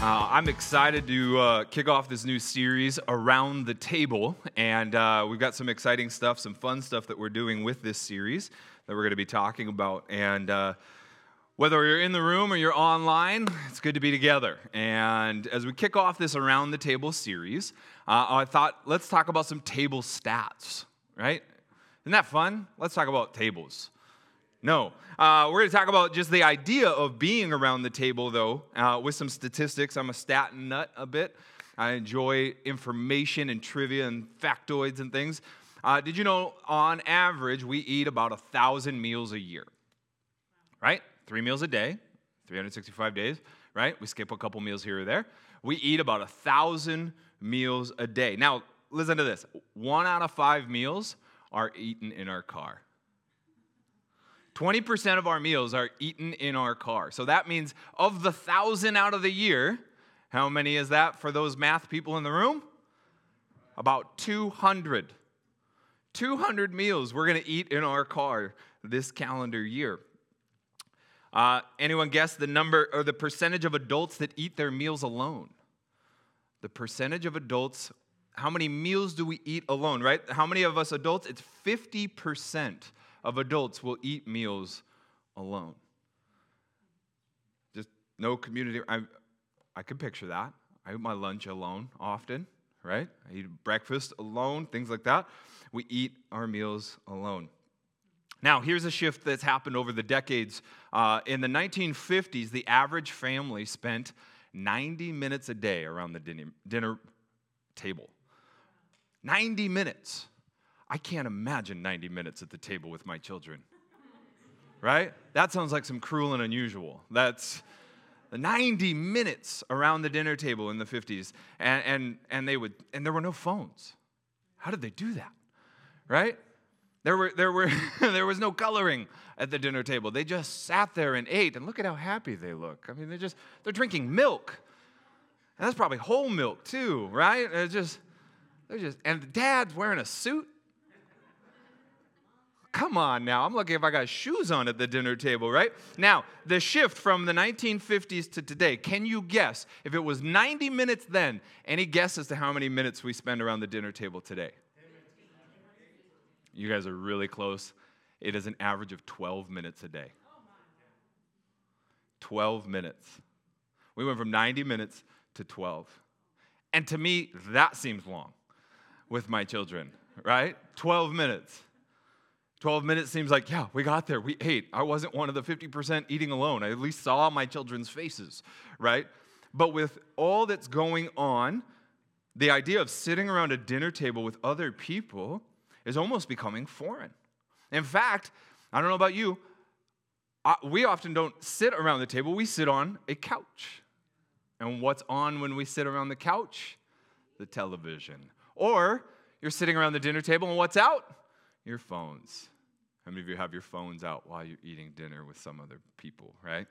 Uh, I'm excited to uh, kick off this new series, Around the Table. And uh, we've got some exciting stuff, some fun stuff that we're doing with this series that we're going to be talking about. And uh, whether you're in the room or you're online, it's good to be together. And as we kick off this Around the Table series, uh, I thought let's talk about some table stats, right? Isn't that fun? Let's talk about tables. No. Uh, we're going to talk about just the idea of being around the table, though, uh, with some statistics. I'm a stat nut a bit. I enjoy information and trivia and factoids and things. Uh, did you know, on average, we eat about a thousand meals a year? Right? Three meals a day, 365 days, right? We skip a couple meals here or there. We eat about a thousand meals a day. Now, listen to this one out of five meals are eaten in our car. 20% of our meals are eaten in our car. So that means of the thousand out of the year, how many is that for those math people in the room? About 200. 200 meals we're going to eat in our car this calendar year. Uh, anyone guess the number or the percentage of adults that eat their meals alone? The percentage of adults, how many meals do we eat alone, right? How many of us adults? It's 50% of adults will eat meals alone. Just no community. I, I can picture that. I eat my lunch alone often, right? I eat breakfast alone, things like that. We eat our meals alone. Now, here's a shift that's happened over the decades. Uh, in the 1950s, the average family spent 90 minutes a day around the dinner, dinner table. 90 minutes. I can't imagine 90 minutes at the table with my children. Right? That sounds like some cruel and unusual. That's 90 minutes around the dinner table in the 50s. And, and, and, they would, and there were no phones. How did they do that? Right? There, were, there, were, there was no coloring at the dinner table. They just sat there and ate, and look at how happy they look. I mean, they're just, they're drinking milk. And that's probably whole milk too, right? It's just, they're just, and the dad's wearing a suit Come on now. I'm looking if I got shoes on at the dinner table, right? Now, the shift from the 1950s to today, can you guess if it was 90 minutes then? Any guess as to how many minutes we spend around the dinner table today? You guys are really close. It is an average of 12 minutes a day. 12 minutes. We went from 90 minutes to 12. And to me, that seems long with my children, right? 12 minutes. 12 minutes seems like, yeah, we got there. We ate. I wasn't one of the 50% eating alone. I at least saw my children's faces, right? But with all that's going on, the idea of sitting around a dinner table with other people is almost becoming foreign. In fact, I don't know about you, we often don't sit around the table, we sit on a couch. And what's on when we sit around the couch? The television. Or you're sitting around the dinner table and what's out? Your phones. How many of you have your phones out while you're eating dinner with some other people, right?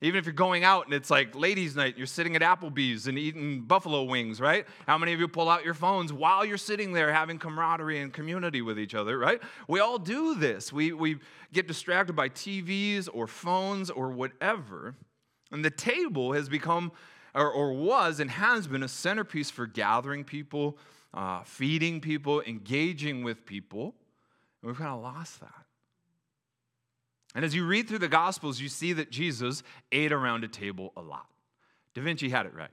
Even if you're going out and it's like ladies' night, you're sitting at Applebee's and eating buffalo wings, right? How many of you pull out your phones while you're sitting there having camaraderie and community with each other, right? We all do this. We, we get distracted by TVs or phones or whatever. And the table has become, or, or was and has been, a centerpiece for gathering people, uh, feeding people, engaging with people. And we've kind of lost that. And as you read through the Gospels, you see that Jesus ate around a table a lot. Da Vinci had it right,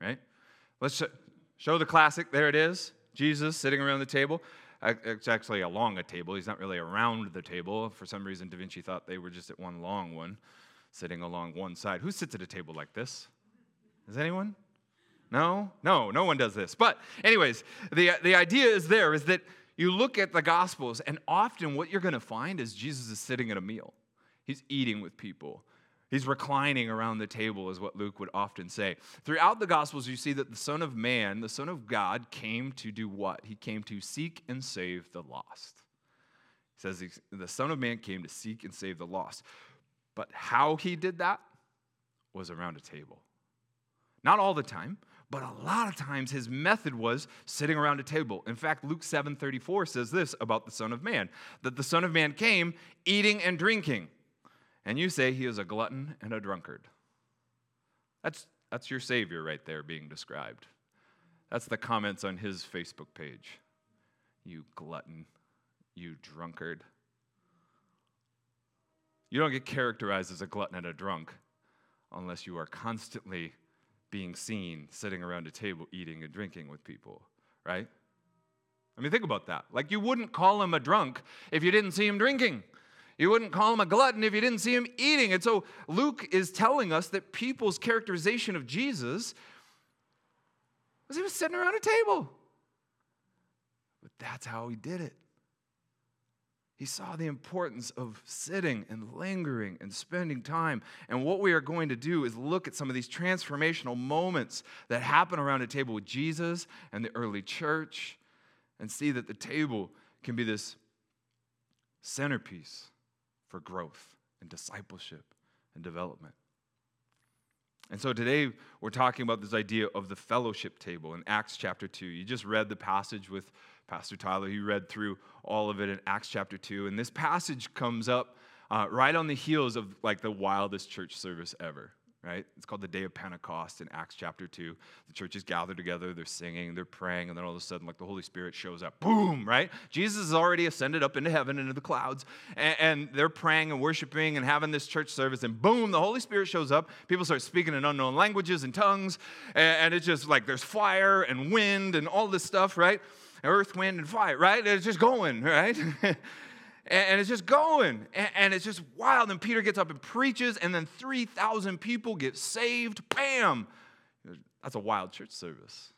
right? Let's show the classic. There it is Jesus sitting around the table. It's actually along a table. He's not really around the table. For some reason, Da Vinci thought they were just at one long one, sitting along one side. Who sits at a table like this? Is anyone? No? No, no one does this. But, anyways, the, the idea is there is that you look at the Gospels, and often what you're going to find is Jesus is sitting at a meal. He's eating with people. He's reclining around the table, is what Luke would often say. Throughout the Gospels, you see that the Son of Man, the Son of God, came to do what? He came to seek and save the lost. He says the Son of Man came to seek and save the lost. But how he did that was around a table. Not all the time, but a lot of times his method was sitting around a table. In fact, Luke 7:34 says this about the Son of Man, that the Son of Man came eating and drinking. And you say he is a glutton and a drunkard. That's That's your Savior right there being described. That's the comments on his Facebook page. You glutton, you drunkard. You don't get characterized as a glutton and a drunk unless you are constantly being seen sitting around a table eating and drinking with people, right? I mean, think about that. Like, you wouldn't call him a drunk if you didn't see him drinking. You wouldn't call him a glutton if you didn't see him eating. And so Luke is telling us that people's characterization of Jesus was he was sitting around a table. But that's how he did it. He saw the importance of sitting and lingering and spending time. And what we are going to do is look at some of these transformational moments that happen around a table with Jesus and the early church and see that the table can be this centerpiece for growth and discipleship and development. And so today we're talking about this idea of the fellowship table in Acts chapter 2. You just read the passage with Pastor Tyler. He read through all of it in Acts chapter 2. And this passage comes up uh, right on the heels of like the wildest church service ever right? It's called the Day of Pentecost in Acts chapter 2. The church is gathered together, they're singing, they're praying, and then all of a sudden, like the Holy Spirit shows up. Boom, right? Jesus has already ascended up into heaven, into the clouds, and, and, they're praying and worshiping and having this church service, and boom, the Holy Spirit shows up. People start speaking in unknown languages and tongues, and, and it's just like there's fire and wind and all this stuff, right? Earth, wind, and fire, right? It's just going, right? and it's just going. And it's just wild. And peter gets up and preaches and then 3000 people get saved. Bam! That's a wild church service.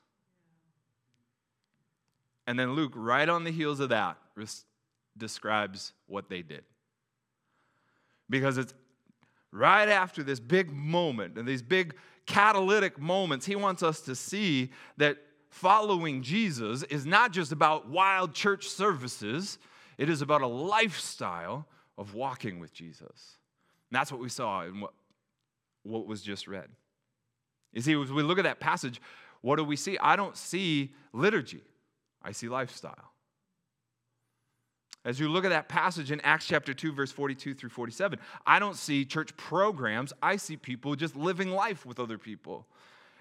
And then luke right on the heels of that describes what they did. Because it's right after this big moment and these big catalytic moments he wants us to see that following jesus is not just about wild church services it is about a lifestyle of walking with Jesus. And that's what we saw in what, what was just read. You see, as we look at that passage, what do we see? I don't see liturgy, I see lifestyle. As you look at that passage in Acts chapter 2, verse 42 through 47, I don't see church programs. I see people just living life with other people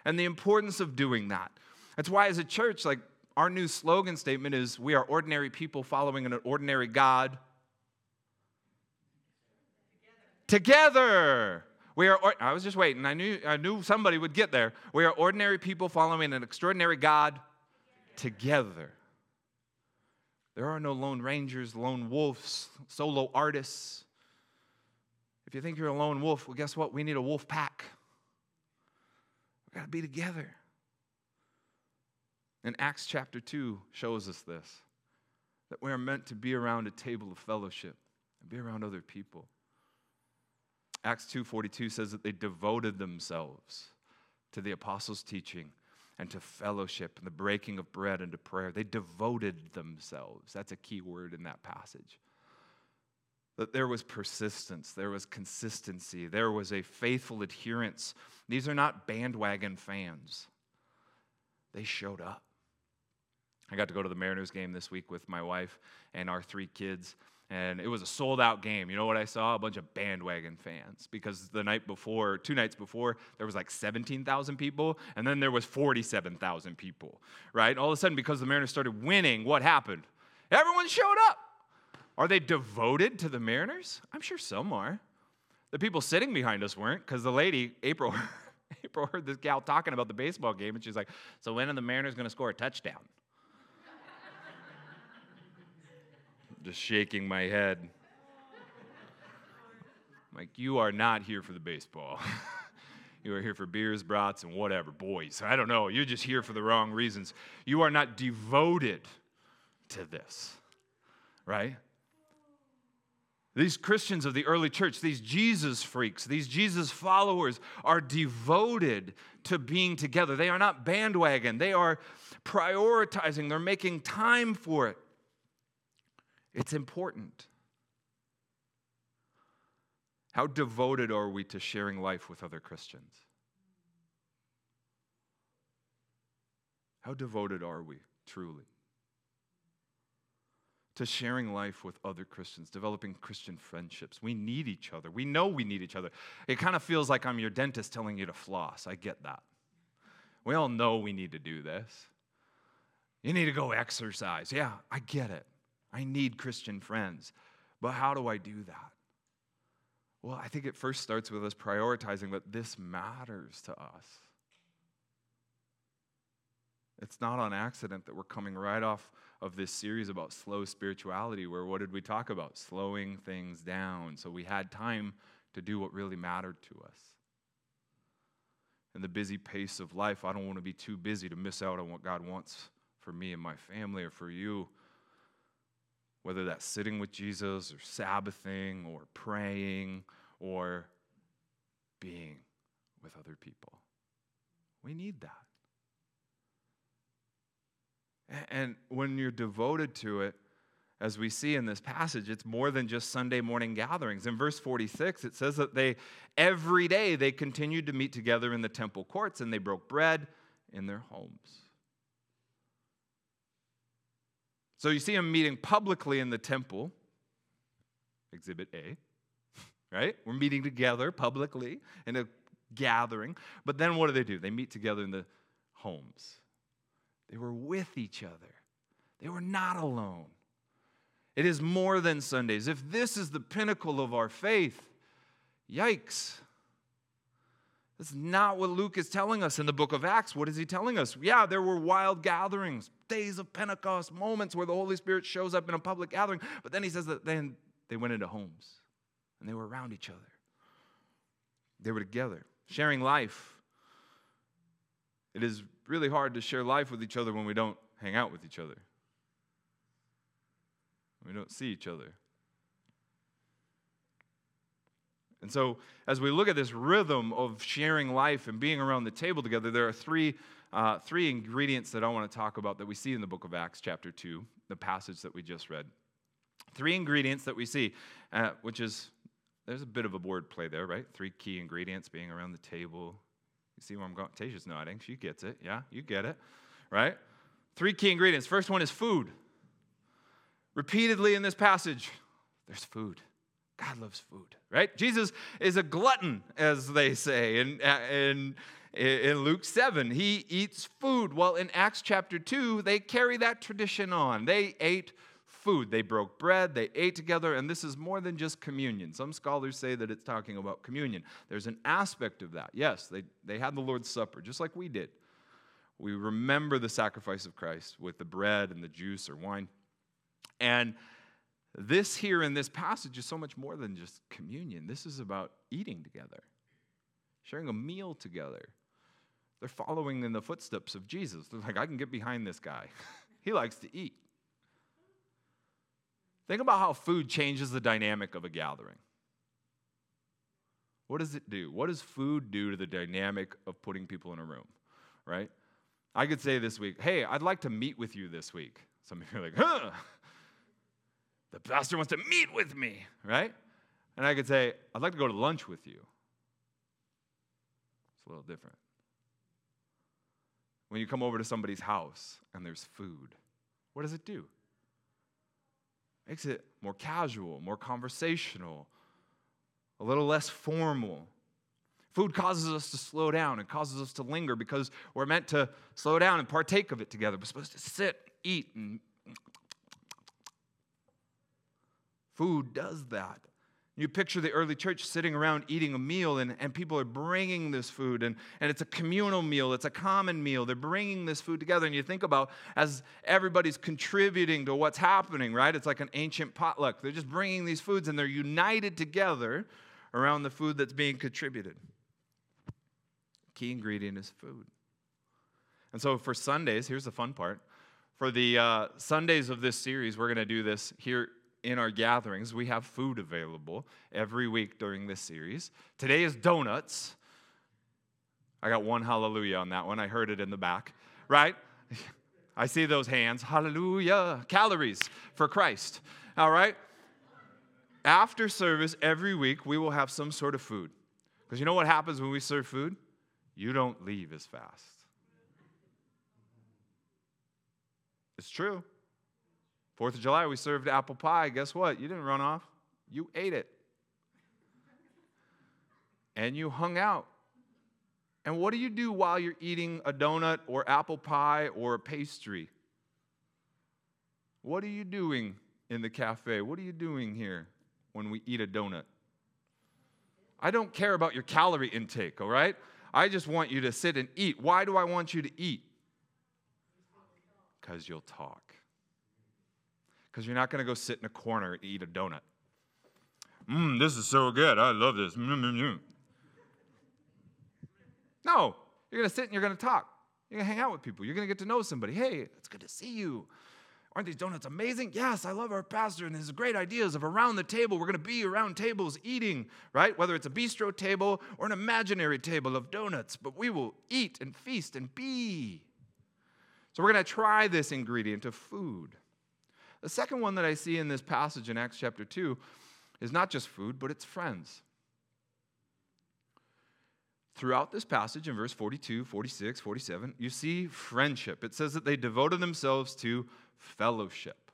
and the importance of doing that. That's why, as a church, like our new slogan statement is We are ordinary people following an ordinary God. Together. Together. We are, I was just waiting. I knew, I knew somebody would get there. We are ordinary people following an extraordinary God together. There are no lone rangers, lone wolves, solo artists. If you think you're a lone wolf, well, guess what? We need a wolf pack. We've got to be together. And Acts chapter 2 shows us this that we are meant to be around a table of fellowship and be around other people. Acts 2:42 says that they devoted themselves to the apostles' teaching and to fellowship and the breaking of bread and to prayer. They devoted themselves. That's a key word in that passage. That there was persistence, there was consistency, there was a faithful adherence. These are not bandwagon fans. They showed up. I got to go to the Mariners game this week with my wife and our three kids, and it was a sold out game. You know what I saw? A bunch of bandwagon fans because the night before, two nights before, there was like 17,000 people, and then there was 47,000 people, right? All of a sudden, because the Mariners started winning, what happened? Everyone showed up. Are they devoted to the Mariners? I'm sure some are. The people sitting behind us weren't because the lady, April, April heard this gal talking about the baseball game, and she's like, So when are the Mariners going to score a touchdown? Just shaking my head. like, you are not here for the baseball. you are here for beers, brats, and whatever, boys. I don't know. You're just here for the wrong reasons. You are not devoted to this, right? These Christians of the early church, these Jesus freaks, these Jesus followers are devoted to being together. They are not bandwagon, they are prioritizing, they're making time for it. It's important. How devoted are we to sharing life with other Christians? How devoted are we, truly? to sharing life with other Christians, developing Christian friendships. We need each other. We know we need each other. It kind of feels like I'm your dentist telling you to floss. I get that. We all know we need to do this. You need to go exercise. Yeah, I get it. I need Christian friends. But how do I do that? Well, I think it first starts with us prioritizing that this matters to us. It's not on accident that we're coming right off of this series about slow spirituality, where what did we talk about? Slowing things down. So we had time to do what really mattered to us. In the busy pace of life, I don't want to be too busy to miss out on what God wants for me and my family or for you. Whether that's sitting with Jesus or Sabbathing or praying or being with other people. We need that. And when you're devoted to it, as we see in this passage, it's more than just Sunday morning gatherings. In verse 46, it says that they every day they continued to meet together in the temple courts and they broke bread in their homes. So you see them meeting publicly in the temple, exhibit A, right? We're meeting together publicly in a gathering. But then what do they do? They meet together in the homes. They were with each other, they were not alone. It is more than Sundays. If this is the pinnacle of our faith, yikes. That's not what Luke is telling us in the book of Acts. What is he telling us? Yeah, there were wild gatherings, days of Pentecost, moments where the Holy Spirit shows up in a public gathering. But then he says that then they went into homes and they were around each other. They were together, sharing life. It is really hard to share life with each other when we don't hang out with each other. We don't see each other. And so, as we look at this rhythm of sharing life and being around the table together, there are three, uh, three ingredients that I want to talk about that we see in the book of Acts, chapter 2, the passage that we just read. Three ingredients that we see, uh, which is, there's a bit of a word play there, right? Three key ingredients being around the table, you see where I'm going? Tasha's nodding. She gets it. Yeah, you get it. Right? Three key ingredients. First one is food. Repeatedly in this passage, there's food. God loves food, right? Jesus is a glutton, as they say in, in, in Luke 7. He eats food. Well, in Acts chapter 2, they carry that tradition on. They ate food. They broke bread, they ate together, and this is more than just communion. Some scholars say that it's talking about communion. There's an aspect of that. Yes, they, they had the Lord's Supper, just like we did. We remember the sacrifice of Christ with the bread and the juice or wine. And this here in this passage is so much more than just communion. This is about eating together, sharing a meal together. They're following in the footsteps of Jesus. They're like, I can get behind this guy. he likes to eat. Think about how food changes the dynamic of a gathering. What does it do? What does food do to the dynamic of putting people in a room, right? I could say this week, hey, I'd like to meet with you this week. Some of you are like, huh, the pastor wants to meet with me, right? And I could say, I'd like to go to lunch with you. It's a little different. When you come over to somebody's house and there's food, what does it do? makes it more casual, more conversational, a little less formal. Food causes us to slow down. It causes us to linger because we're meant to slow down and partake of it together. We're supposed to sit, eat, and food does that. You picture the early church sitting around eating a meal, and, and people are bringing this food, and, and it's a communal meal, it's a common meal. They're bringing this food together, and you think about as everybody's contributing to what's happening, right? It's like an ancient potluck. They're just bringing these foods, and they're united together around the food that's being contributed. Key ingredient is food. And so for Sundays, here's the fun part. For the uh, Sundays of this series, we're going to do this here in our gatherings, we have food available every week during this series. Today is donuts. I got one hallelujah on that one. I heard it in the back, right? I see those hands. Hallelujah. Calories for Christ. All right? After service, every week, we will have some sort of food. Because you know what happens when we serve food? You don't leave as fast. It's true. Fourth of July, we served apple pie. Guess what? You didn't run off, you ate it. And you hung out. And what do you do while you're eating a donut or apple pie or a pastry? What are you doing in the cafe? What are you doing here when we eat a donut? I don't care about your calorie intake, all right? I just want you to sit and eat. Why do I want you to eat? Because you'll talk. Because you're not going to go sit in a corner and eat a donut. Mmm, this is so good. I love this. Mm-hmm. No, you're going to sit and you're going to talk. You're going to hang out with people. You're going to get to know somebody. Hey, it's good to see you. Aren't these donuts amazing? Yes, I love our pastor and his great ideas of around the table. We're going to be around tables eating, right? Whether it's a bistro table or an imaginary table of donuts, but we will eat and feast and be. So we're going to try this ingredient of food. The second one that I see in this passage in Acts chapter 2 is not just food, but it's friends. Throughout this passage in verse 42, 46, 47, you see friendship. It says that they devoted themselves to fellowship.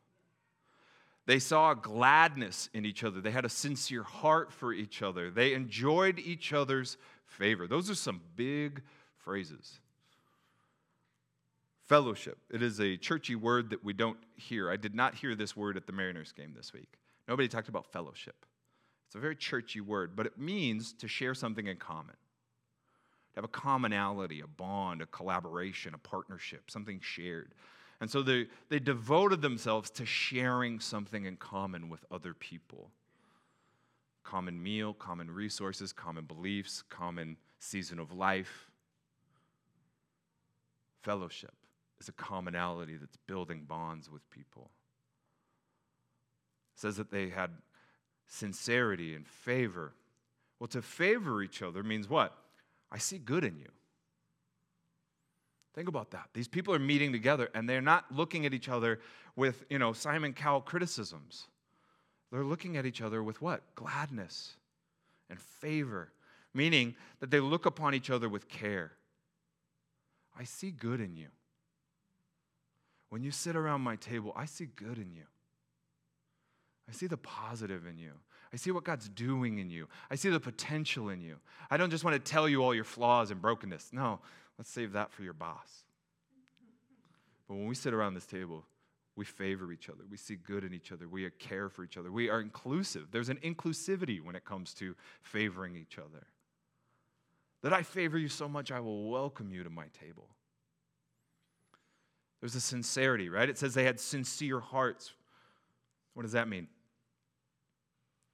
They saw gladness in each other. They had a sincere heart for each other. They enjoyed each other's favor. Those are some big phrases. Fellowship. It is a churchy word that we don't hear. I did not hear this word at the Mariners game this week. Nobody talked about fellowship. It's a very churchy word, but it means to share something in common, to have a commonality, a bond, a collaboration, a partnership, something shared. And so they, they devoted themselves to sharing something in common with other people common meal, common resources, common beliefs, common season of life. Fellowship is a commonality that's building bonds with people. It says that they had sincerity and favor. Well, to favor each other means what? I see good in you. Think about that. These people are meeting together and they're not looking at each other with, you know, Simon Cowell criticisms. They're looking at each other with what? Gladness and favor, meaning that they look upon each other with care. I see good in you. When you sit around my table, I see good in you. I see the positive in you. I see what God's doing in you. I see the potential in you. I don't just want to tell you all your flaws and brokenness. No, Let's save that for your boss. But when we sit around this table, we favor each other. We see good in each other. We care for each other. We are inclusive. There's an inclusivity when it comes to favoring each other. That I favor you so much, I will welcome you to my table. There's a sincerity, right? It says they had sincere hearts. What does that mean?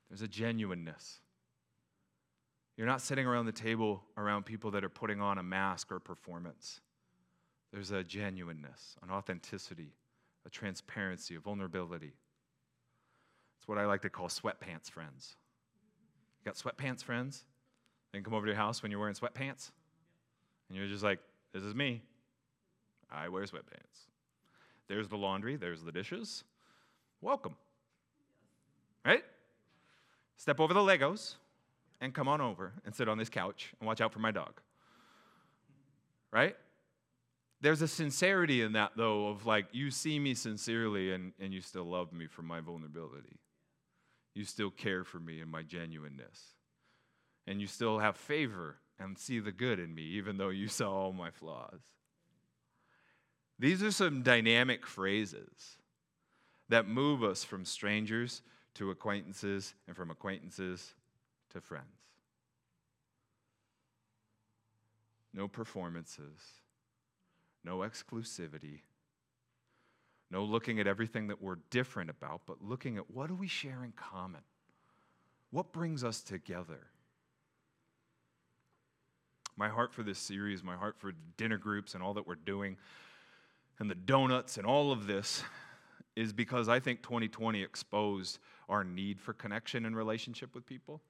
There's a genuineness. You're not sitting around the table around people that are putting on a mask or performance. There's a genuineness, an authenticity, a transparency, a vulnerability. It's what I like to call sweatpants friends. You got sweatpants friends? They can come over to your house when you're wearing sweatpants, and you're just like, this is me. I wear sweatpants. There's the laundry, there's the dishes. Welcome. Right? Step over the Legos and come on over and sit on this couch and watch out for my dog. Right? There's a sincerity in that, though, of like, you see me sincerely and, and you still love me for my vulnerability. You still care for me and my genuineness. And you still have favor and see the good in me, even though you saw all my flaws. These are some dynamic phrases that move us from strangers to acquaintances and from acquaintances to friends. No performances, no exclusivity, no looking at everything that we're different about, but looking at what do we share in common? What brings us together? My heart for this series, my heart for dinner groups and all that we're doing, and the donuts and all of this is because I think 2020 exposed our need for connection and relationship with people.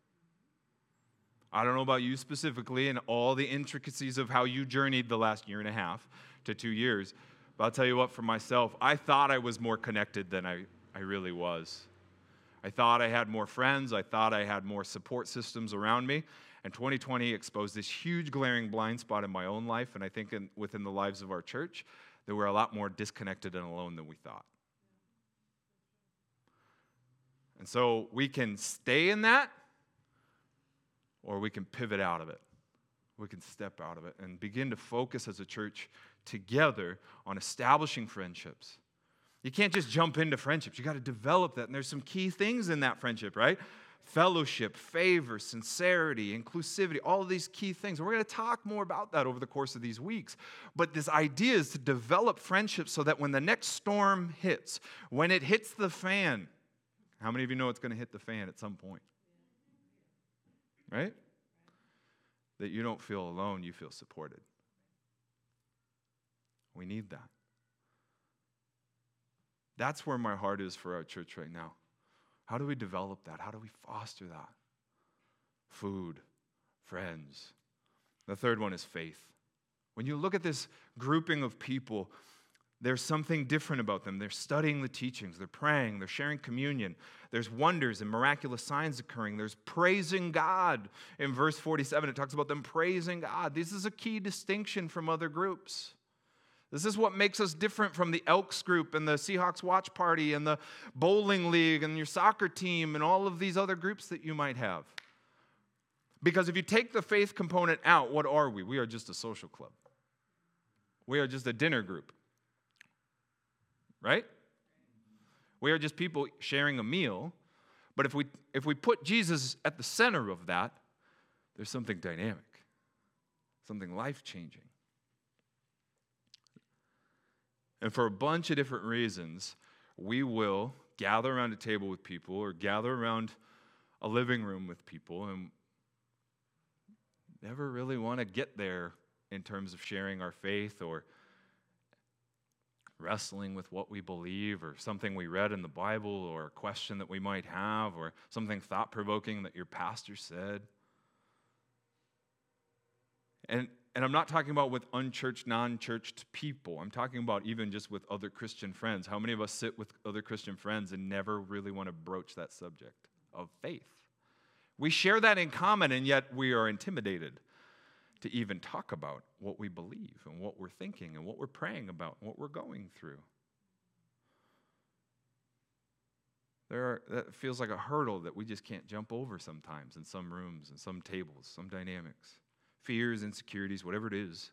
I don't know about you specifically and all the intricacies of how you journeyed the last year and a half to two years, but I'll tell you what, for myself, I thought I was more connected than I, I really was. I thought I had more friends, I thought I had more support systems around me. And 2020 exposed this huge glaring blind spot in my own life, and I think in, within the lives of our church, that we're a lot more disconnected and alone than we thought. And so we can stay in that or we can pivot out of it. We can step out of it and begin to focus as a church together on establishing friendships. You can't just jump into friendships. You got to develop that. And there's some key things in that friendship, right? Fellowship, favor, sincerity, inclusivity, all of these key things. We're going to talk more about that over the course of these weeks. But this idea is to develop friendships so that when the next storm hits, when it hits the fan, how many of you know it's going to hit the fan at some point? Right? That you don't feel alone, you feel supported. We need that. That's where my heart is for our church right now. How do we develop that? How do we foster that? Food, friends. The third one is faith. When you look at this grouping of people, there's something different about them. They're studying the teachings, they're praying, they're sharing communion. There's wonders and miraculous signs occurring. There's praising God. In verse 47, it talks about them praising God. This is a key distinction from other groups. This is what makes us different from the Elks group and the Seahawks watch party and the bowling league and your soccer team and all of these other groups that you might have. Because if you take the faith component out, what are we? We are just a social club. We are just a dinner group right? We are just people sharing a meal. But if we, if we put Jesus at the center of that, there's something dynamic, something life changing. And for a bunch of different reasons, we will gather around a table with people or gather around a living room with people and never really want to get there in terms of sharing our faith or wrestling with what we believe or something we read in the Bible or a question that we might have or something thought provoking that your pastor said. And, and I'm not talking about with unchurched, non churched people. I'm talking about even just with other Christian friends. How many of us sit with other Christian friends and never really want to broach that subject of faith? We share that in common, and yet we are intimidated to even talk about what we believe and what we're thinking and what we're praying about and what we're going through. There are, that feels like a hurdle that we just can't jump over sometimes in some rooms and some tables, some dynamics, fears, insecurities, whatever it is.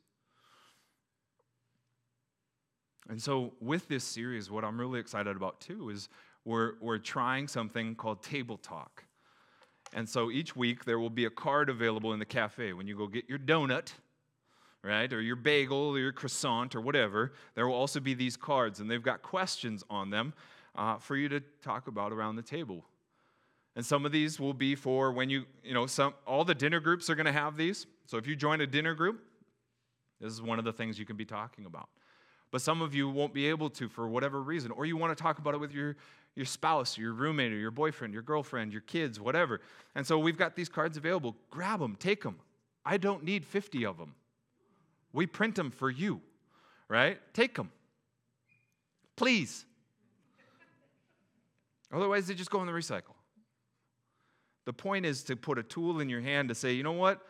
And so, with this series, what I'm really excited about too is we're, we're trying something called Table Talk. And so each week there will be a card available in the cafe. When you go get your donut, right, or your bagel or your croissant or whatever, there will also be these cards, and they've got questions on them uh, for you to talk about around the table. And some of these will be for when you, you know, some, all the dinner groups are going to have these. So if you join a dinner group, this is one of the things you can be talking about. But some of you won't be able to for whatever reason, or you want to talk about it with your, your spouse, your roommate, or your boyfriend, your girlfriend, your kids, whatever. And so we've got these cards available. Grab them, take them. I don't need 50 of them. We print them for you, right? Take them. Please. Otherwise, they just go in the recycle. The point is to put a tool in your hand to say, you know what?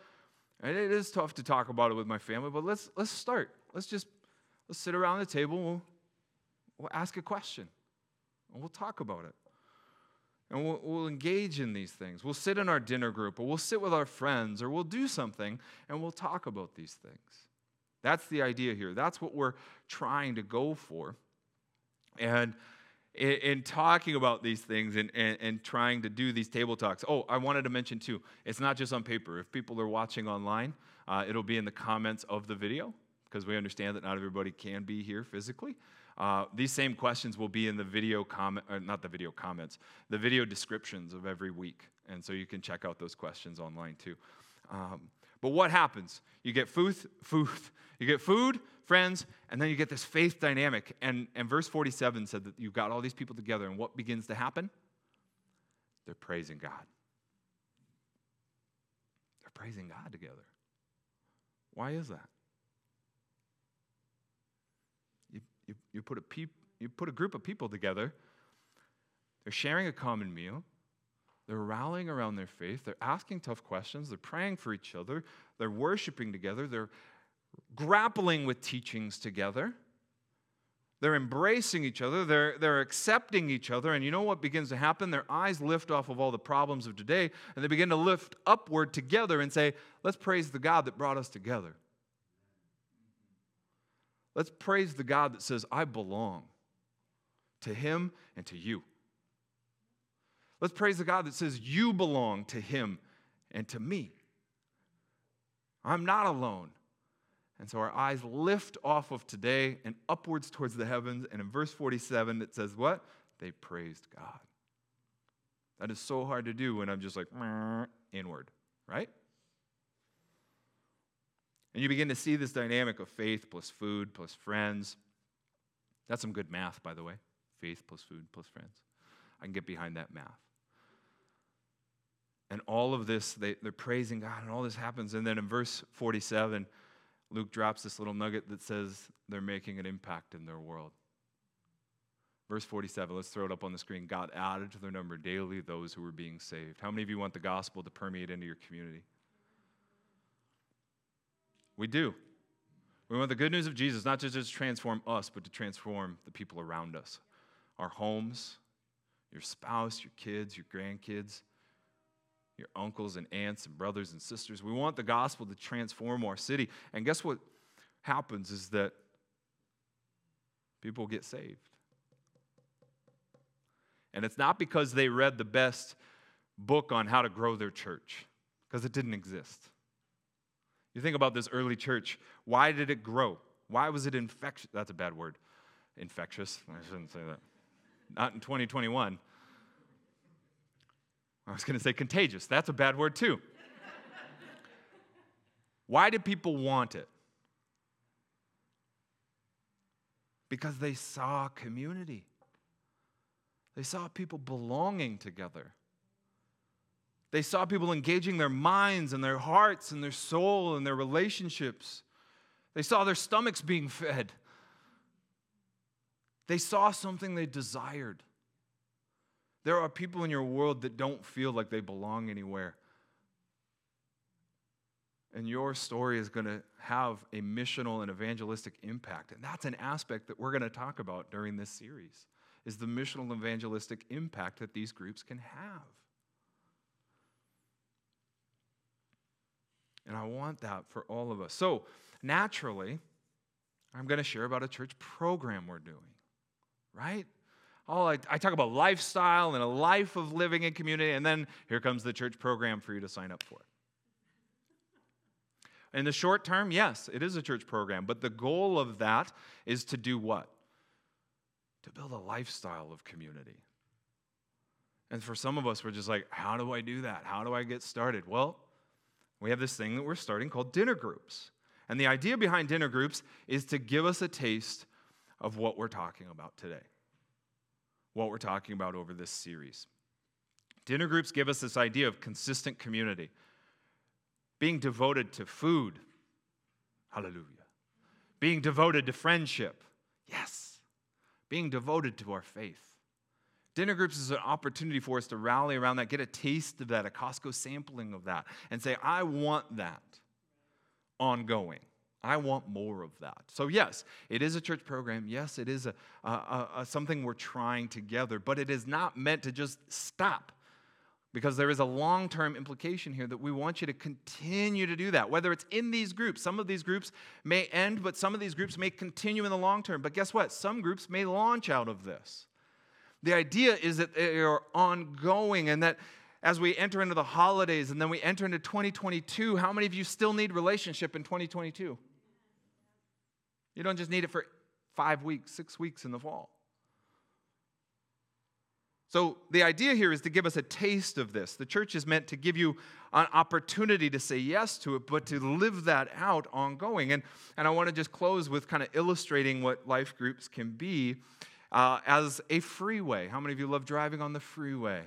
It is tough to talk about it with my family, but let's, let's start. Let's just let's sit around the table. We'll, we'll ask a question and we'll talk about it. And we'll, we'll, engage in these things. We'll sit in our dinner group, or we'll sit with our friends, or we'll do something, and we'll talk about these things. That's the idea here. That's what we're trying to go for. And in, in talking about these things and, and, and, trying to do these table talks, oh, I wanted to mention too, it's not just on paper. If people are watching online, uh, it'll be in the comments of the video because we understand that not everybody can be here physically. Uh, these same questions will be in the video comment, uh, not the video comments, the video descriptions of every week. And so you can check out those questions online too. Um, but what happens? You get food, food, you get food, friends, and then you get this faith dynamic. And, and verse 47 said that you've got all these people together, and what begins to happen? They're praising God. They're praising God together. Why is that? you, you, put a peop, you put a group of people together, they're sharing a common meal, they're rallying around their faith, they're asking tough questions, they're praying for each other, they're worshiping together, they're grappling with teachings together. they're embracing each other, they're, they're accepting each other, and you know what begins to happen? Their eyes lift off of all the problems of today, and they begin to lift upward together and say, Let's praise the God that brought us together. Let's praise the God that says, I belong to Him and to you. Let's praise the God that says, You belong to Him and to me. I'm not alone. And so our eyes lift off of today and upwards towards the heavens. And in verse 47, it says, What? They praised God. That is so hard to do when I'm just like inward, right? And you begin to see this dynamic of faith plus food plus friends. That's some good math, by the way. Faith plus food plus friends. I can get behind that math. And all of this, they, they're praising God, and all this happens. And then in verse 47, Luke drops this little nugget that says they're making an impact in their world. Verse 47, let's throw it up on the screen. God added to their number daily those who were being saved. How many of you want the gospel to permeate into your community? We do. We want the good news of Jesus not just to just transform us, but to transform the people around us our homes, your spouse, your kids, your grandkids your uncles and aunts and brothers and sisters. We want the gospel to transform our city. And guess what happens is that people get saved. And it's not because they read the best book on how to grow their church, because it didn't exist. You think about this early church. Why did it grow? Why was it infectious? That's a bad word. Infectious. I shouldn't say that. Not in 2021. I was going to say contagious. That's a bad word too. Why did people want it? Because they saw community. They saw people belonging together. They saw people engaging their minds and their hearts and their soul and their relationships. They saw their stomachs being fed. They saw something they desired. There are people in your world that don't feel like they belong anywhere. And your story is going to have a missional and evangelistic impact. And that's an aspect that we're going to talk about during this series is the missional evangelistic impact that these groups can have. And I want that for all of us. So, naturally, I'm going to share about a church program we're doing, right? Oh, I, I talk about lifestyle and a life of living in community, and then here comes the church program for you to sign up for. In the short term, yes, it is a church program, but the goal of that is to do what? To build a lifestyle of community. And for some of us, we're just like, how do I do that? How do I get started? Well, we have this thing that we're starting called dinner groups. And the idea behind dinner groups is to give us a taste of what we're talking about today what we're talking about over this series. Dinner groups give us this idea of consistent community, being devoted to food. Hallelujah. Being devoted to friendship. Yes. Being devoted to our faith. Dinner groups is an opportunity for us to rally around that, get a taste of that, a Costco sampling of that, and say, I want that ongoing. I want more of that. So, yes, it is a church program. Yes, it is a, a, a, something we're trying together, but it is not meant to just stop because there is a long term implication here that we want you to continue to do that, whether it's in these groups. Some of these groups may end, but some of these groups may continue in the long term. But guess what? Some groups may launch out of this. The idea is that they are ongoing and that as we enter into the holidays and then we enter into 2022, how many of you still need relationship in 2022? You don't just need it for five weeks, six weeks in the fall. So, the idea here is to give us a taste of this. The church is meant to give you an opportunity to say yes to it, but to live that out ongoing. And, and I want to just close with kind of illustrating what life groups can be uh, as a freeway. How many of you love driving on the freeway?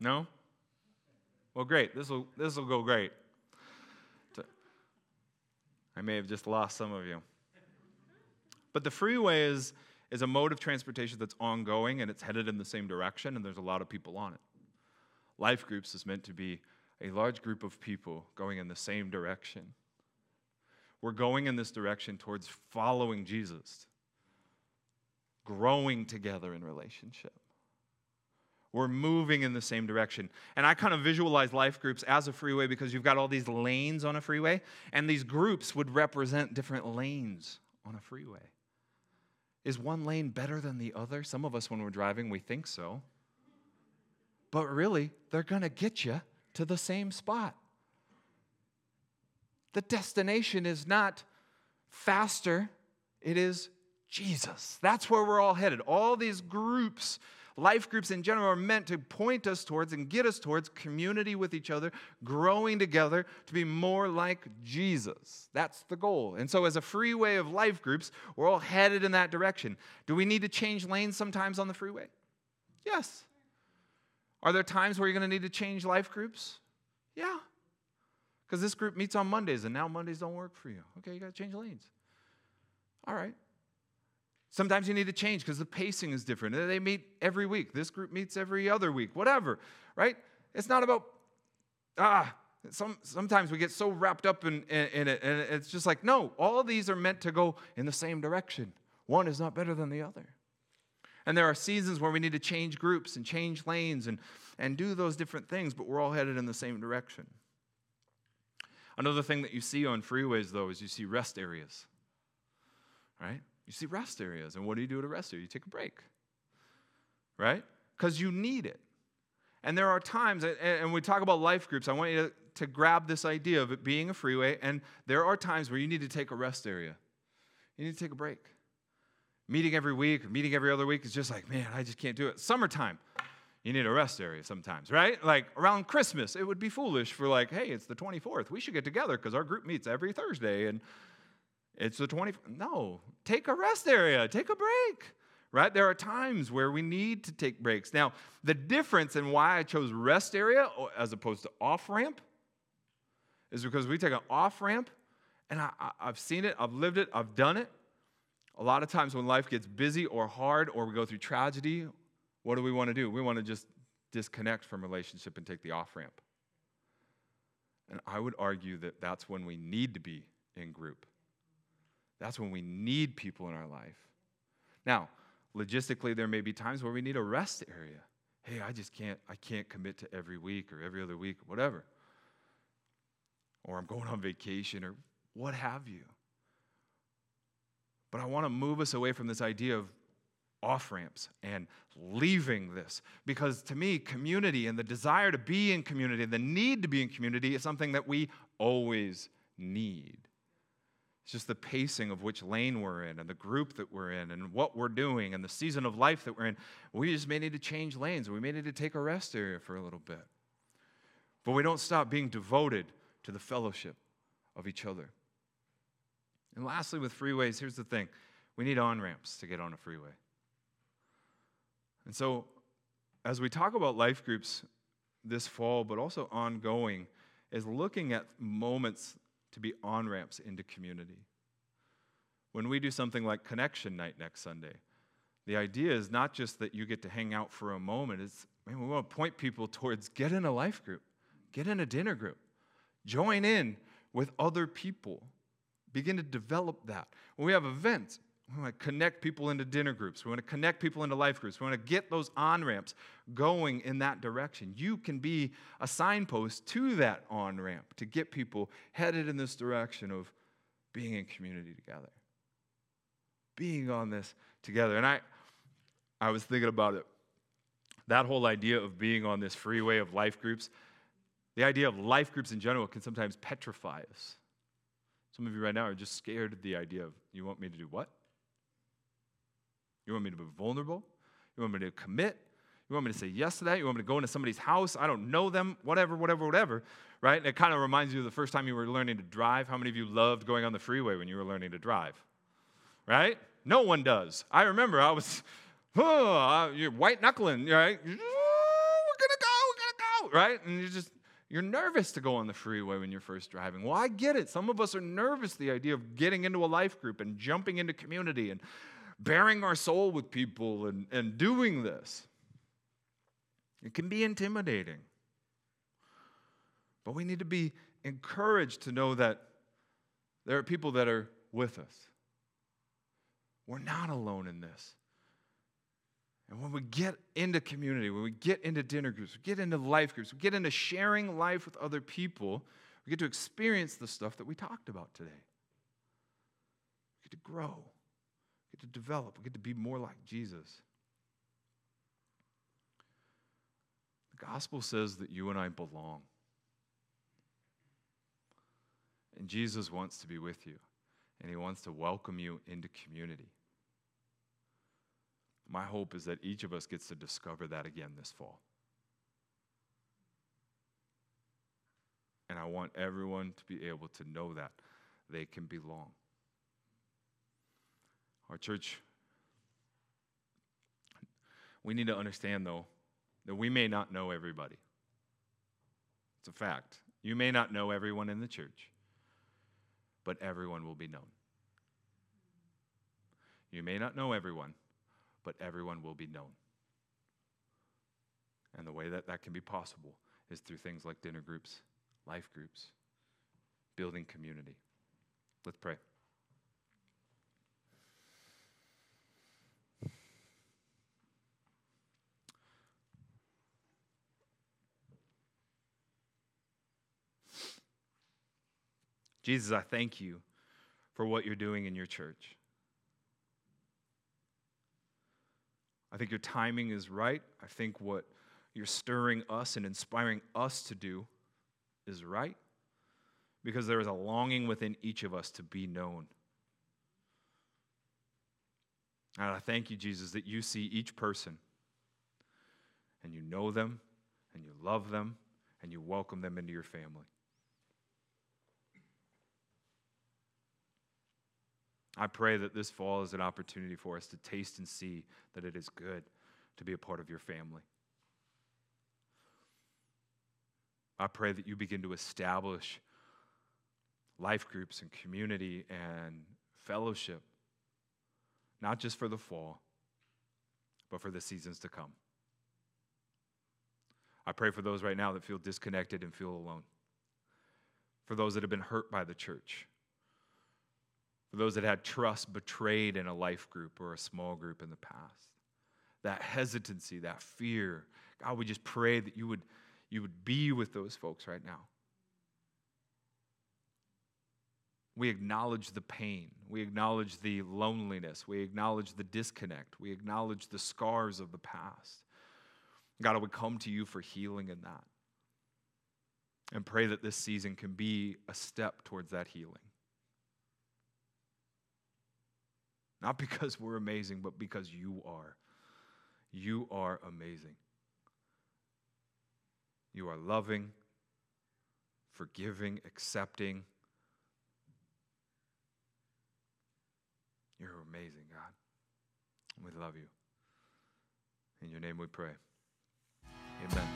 No? Well, great. This will this will go great. I may have just lost some of you. But the freeway is, is a mode of transportation that's ongoing and it's headed in the same direction, and there's a lot of people on it. Life groups is meant to be a large group of people going in the same direction. we're going in this direction towards following Jesus, growing together in relationship. We're moving in the same direction. And I kind of visualize life groups as a freeway because you've got all these lanes on a freeway, and these groups would represent different lanes on a freeway. Is one lane better than the other? Some of us, when we're driving, we think so. But really, they're going to get you to the same spot. The destination is not faster, it is Jesus. That's where we're all headed. All these groups life groups in general are meant to point us towards and get us towards community with each other, growing together to be more like Jesus. That's the goal. And so, as a freeway of life groups, we're all headed in that direction. Do we need to change lanes sometimes on the freeway? Yes. Are there times where you're going to need to change life groups? Yeah. Because this group meets on Mondays and now Mondays don't work for you. Okay, you got to change lanes. All right. Sometimes you need to change because the pacing is different. They meet every week. This group meets every other week, whatever, right? It's not about, ah, some, sometimes we get so wrapped up in, in, in, it, and it's just like, no, all these are meant to go in the same direction. One is not better than the other. And there are seasons where we need to change groups and change lanes and, and do those different things, but we're all headed in the same direction. Another thing that you see on freeways, though, is you see rest areas, right? You see rest areas. And what do you do at a rest area? You take a break, right? Because you need it. And there are times, and we talk about life groups, I want you to, to grab this idea of it being a freeway, and there are times where you need to take a rest area. You need to take a break. Meeting every week, or meeting every other week is just like, man, I just can't do it. Summertime, you need a rest area sometimes, right? Like around Christmas, it would be foolish for like, hey, it's the 24th. We should get together because our group meets every Thursday. And it's the 20. No, take a rest area, take a break, right? There are times where we need to take breaks. Now, the difference in why I chose rest area as opposed to off ramp is because we take an off ramp, and I, have seen it, I've lived it, I've done it. A lot of times when life gets busy or hard or we go through tragedy, what do we want to do? We want to just disconnect from relationship and take the off ramp. And I would argue that that's when we need to be in group. That's when we need people in our life. Now, logistically, there may be times where we need a rest area. Hey, I just can't, I can't commit to every week or every other week, or whatever. Or I'm going on vacation or what have you. But I want to move us away from this idea of off ramps and leaving this. Because to me, community and the desire to be in community, the need to be in community is something that we always need. It's just the pacing of which lane we're in and the group that we're in and what we're doing and the season of life that we're in. We just may need to change lanes. We may need to take a rest area for a little bit. But we don't stop being devoted to the fellowship of each other. And lastly, with freeways, here's the thing we need on ramps to get on a freeway. And so, as we talk about life groups this fall, but also ongoing, is looking at moments to be on ramps into community. When we do something like Connection Night next Sunday, the idea is not just that you get to hang out for a moment, it's man, we want to point people towards get in a life group, get in a dinner group, join in with other people, begin to develop that. When we have events, we want to connect people into dinner groups. We want to connect people into life groups. We want to get those on ramps going in that direction. You can be a signpost to that on ramp to get people headed in this direction of being in community together, being on this together. And I, I was thinking about it. That whole idea of being on this freeway of life groups, the idea of life groups in general can sometimes petrify us. Some of you right now are just scared of the idea of, you want me to do what? You want me to be vulnerable? You want me to commit? You want me to say yes to that? You want me to go into somebody's house? I don't know them, whatever, whatever, whatever, right? And it kind of reminds you of the first time you were learning to drive. How many of you loved going on the freeway when you were learning to drive? Right? No one does. I remember I was, oh, you're white knuckling, right? we're gonna go, we're gonna go, right? And you're just, you're nervous to go on the freeway when you're first driving. Well, I get it. Some of us are nervous the idea of getting into a life group and jumping into community and baring our soul with people and, and doing this. It can be intimidating. But we need to be encouraged to know that, There are people that are with us. We're not alone in this. And when we get into community, when we get into dinner groups, we get into life groups, we get into sharing life with other people, we get to experience the stuff that we talked about today. We get to grow, to develop, we get to be more like Jesus. The gospel says that you and I belong. And Jesus wants to be with you, and he wants to welcome you into community. My hope is that each of us gets to discover that again this fall. And I want everyone to be able to know that they can belong. Our church, we need to understand, though, that we may not know everybody. It's a fact. You may not know everyone in the church, but everyone will be known. You may not know everyone, but everyone will be known. And the way that that can be possible is through things like dinner groups, life groups, building community. Let's pray. Jesus, I thank you for what you're doing in your church. I think your timing is right. I think what you're stirring us and inspiring us to do is right because there is a longing within each of us to be known. And I thank you, Jesus, that you see each person and you know them and you love them and you welcome them into your family. I pray that this fall is an opportunity for us to taste and see that it is good to be a part of your family. I pray that you begin to establish life groups and community and fellowship, not just for the fall, but for the seasons to come. I pray for those right now that feel disconnected and feel alone, for those that have been hurt by the church for those that had trust betrayed in a life group or a small group in the past. That hesitancy, that fear. God, we just pray that you would, you would be with those folks right now. We acknowledge the pain. We acknowledge the loneliness. We acknowledge the disconnect. We acknowledge the scars of the past. God, I would come to you for healing in that. And pray that this season can be a step towards that healing. Not because we're amazing, but because you are. You are amazing. You are loving, forgiving, accepting. You're amazing, God. We love you. In your name we pray. Amen.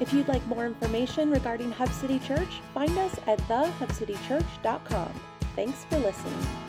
If you'd like more information regarding Hub City Church, find us at thehubcitychurch.com. Thanks for listening.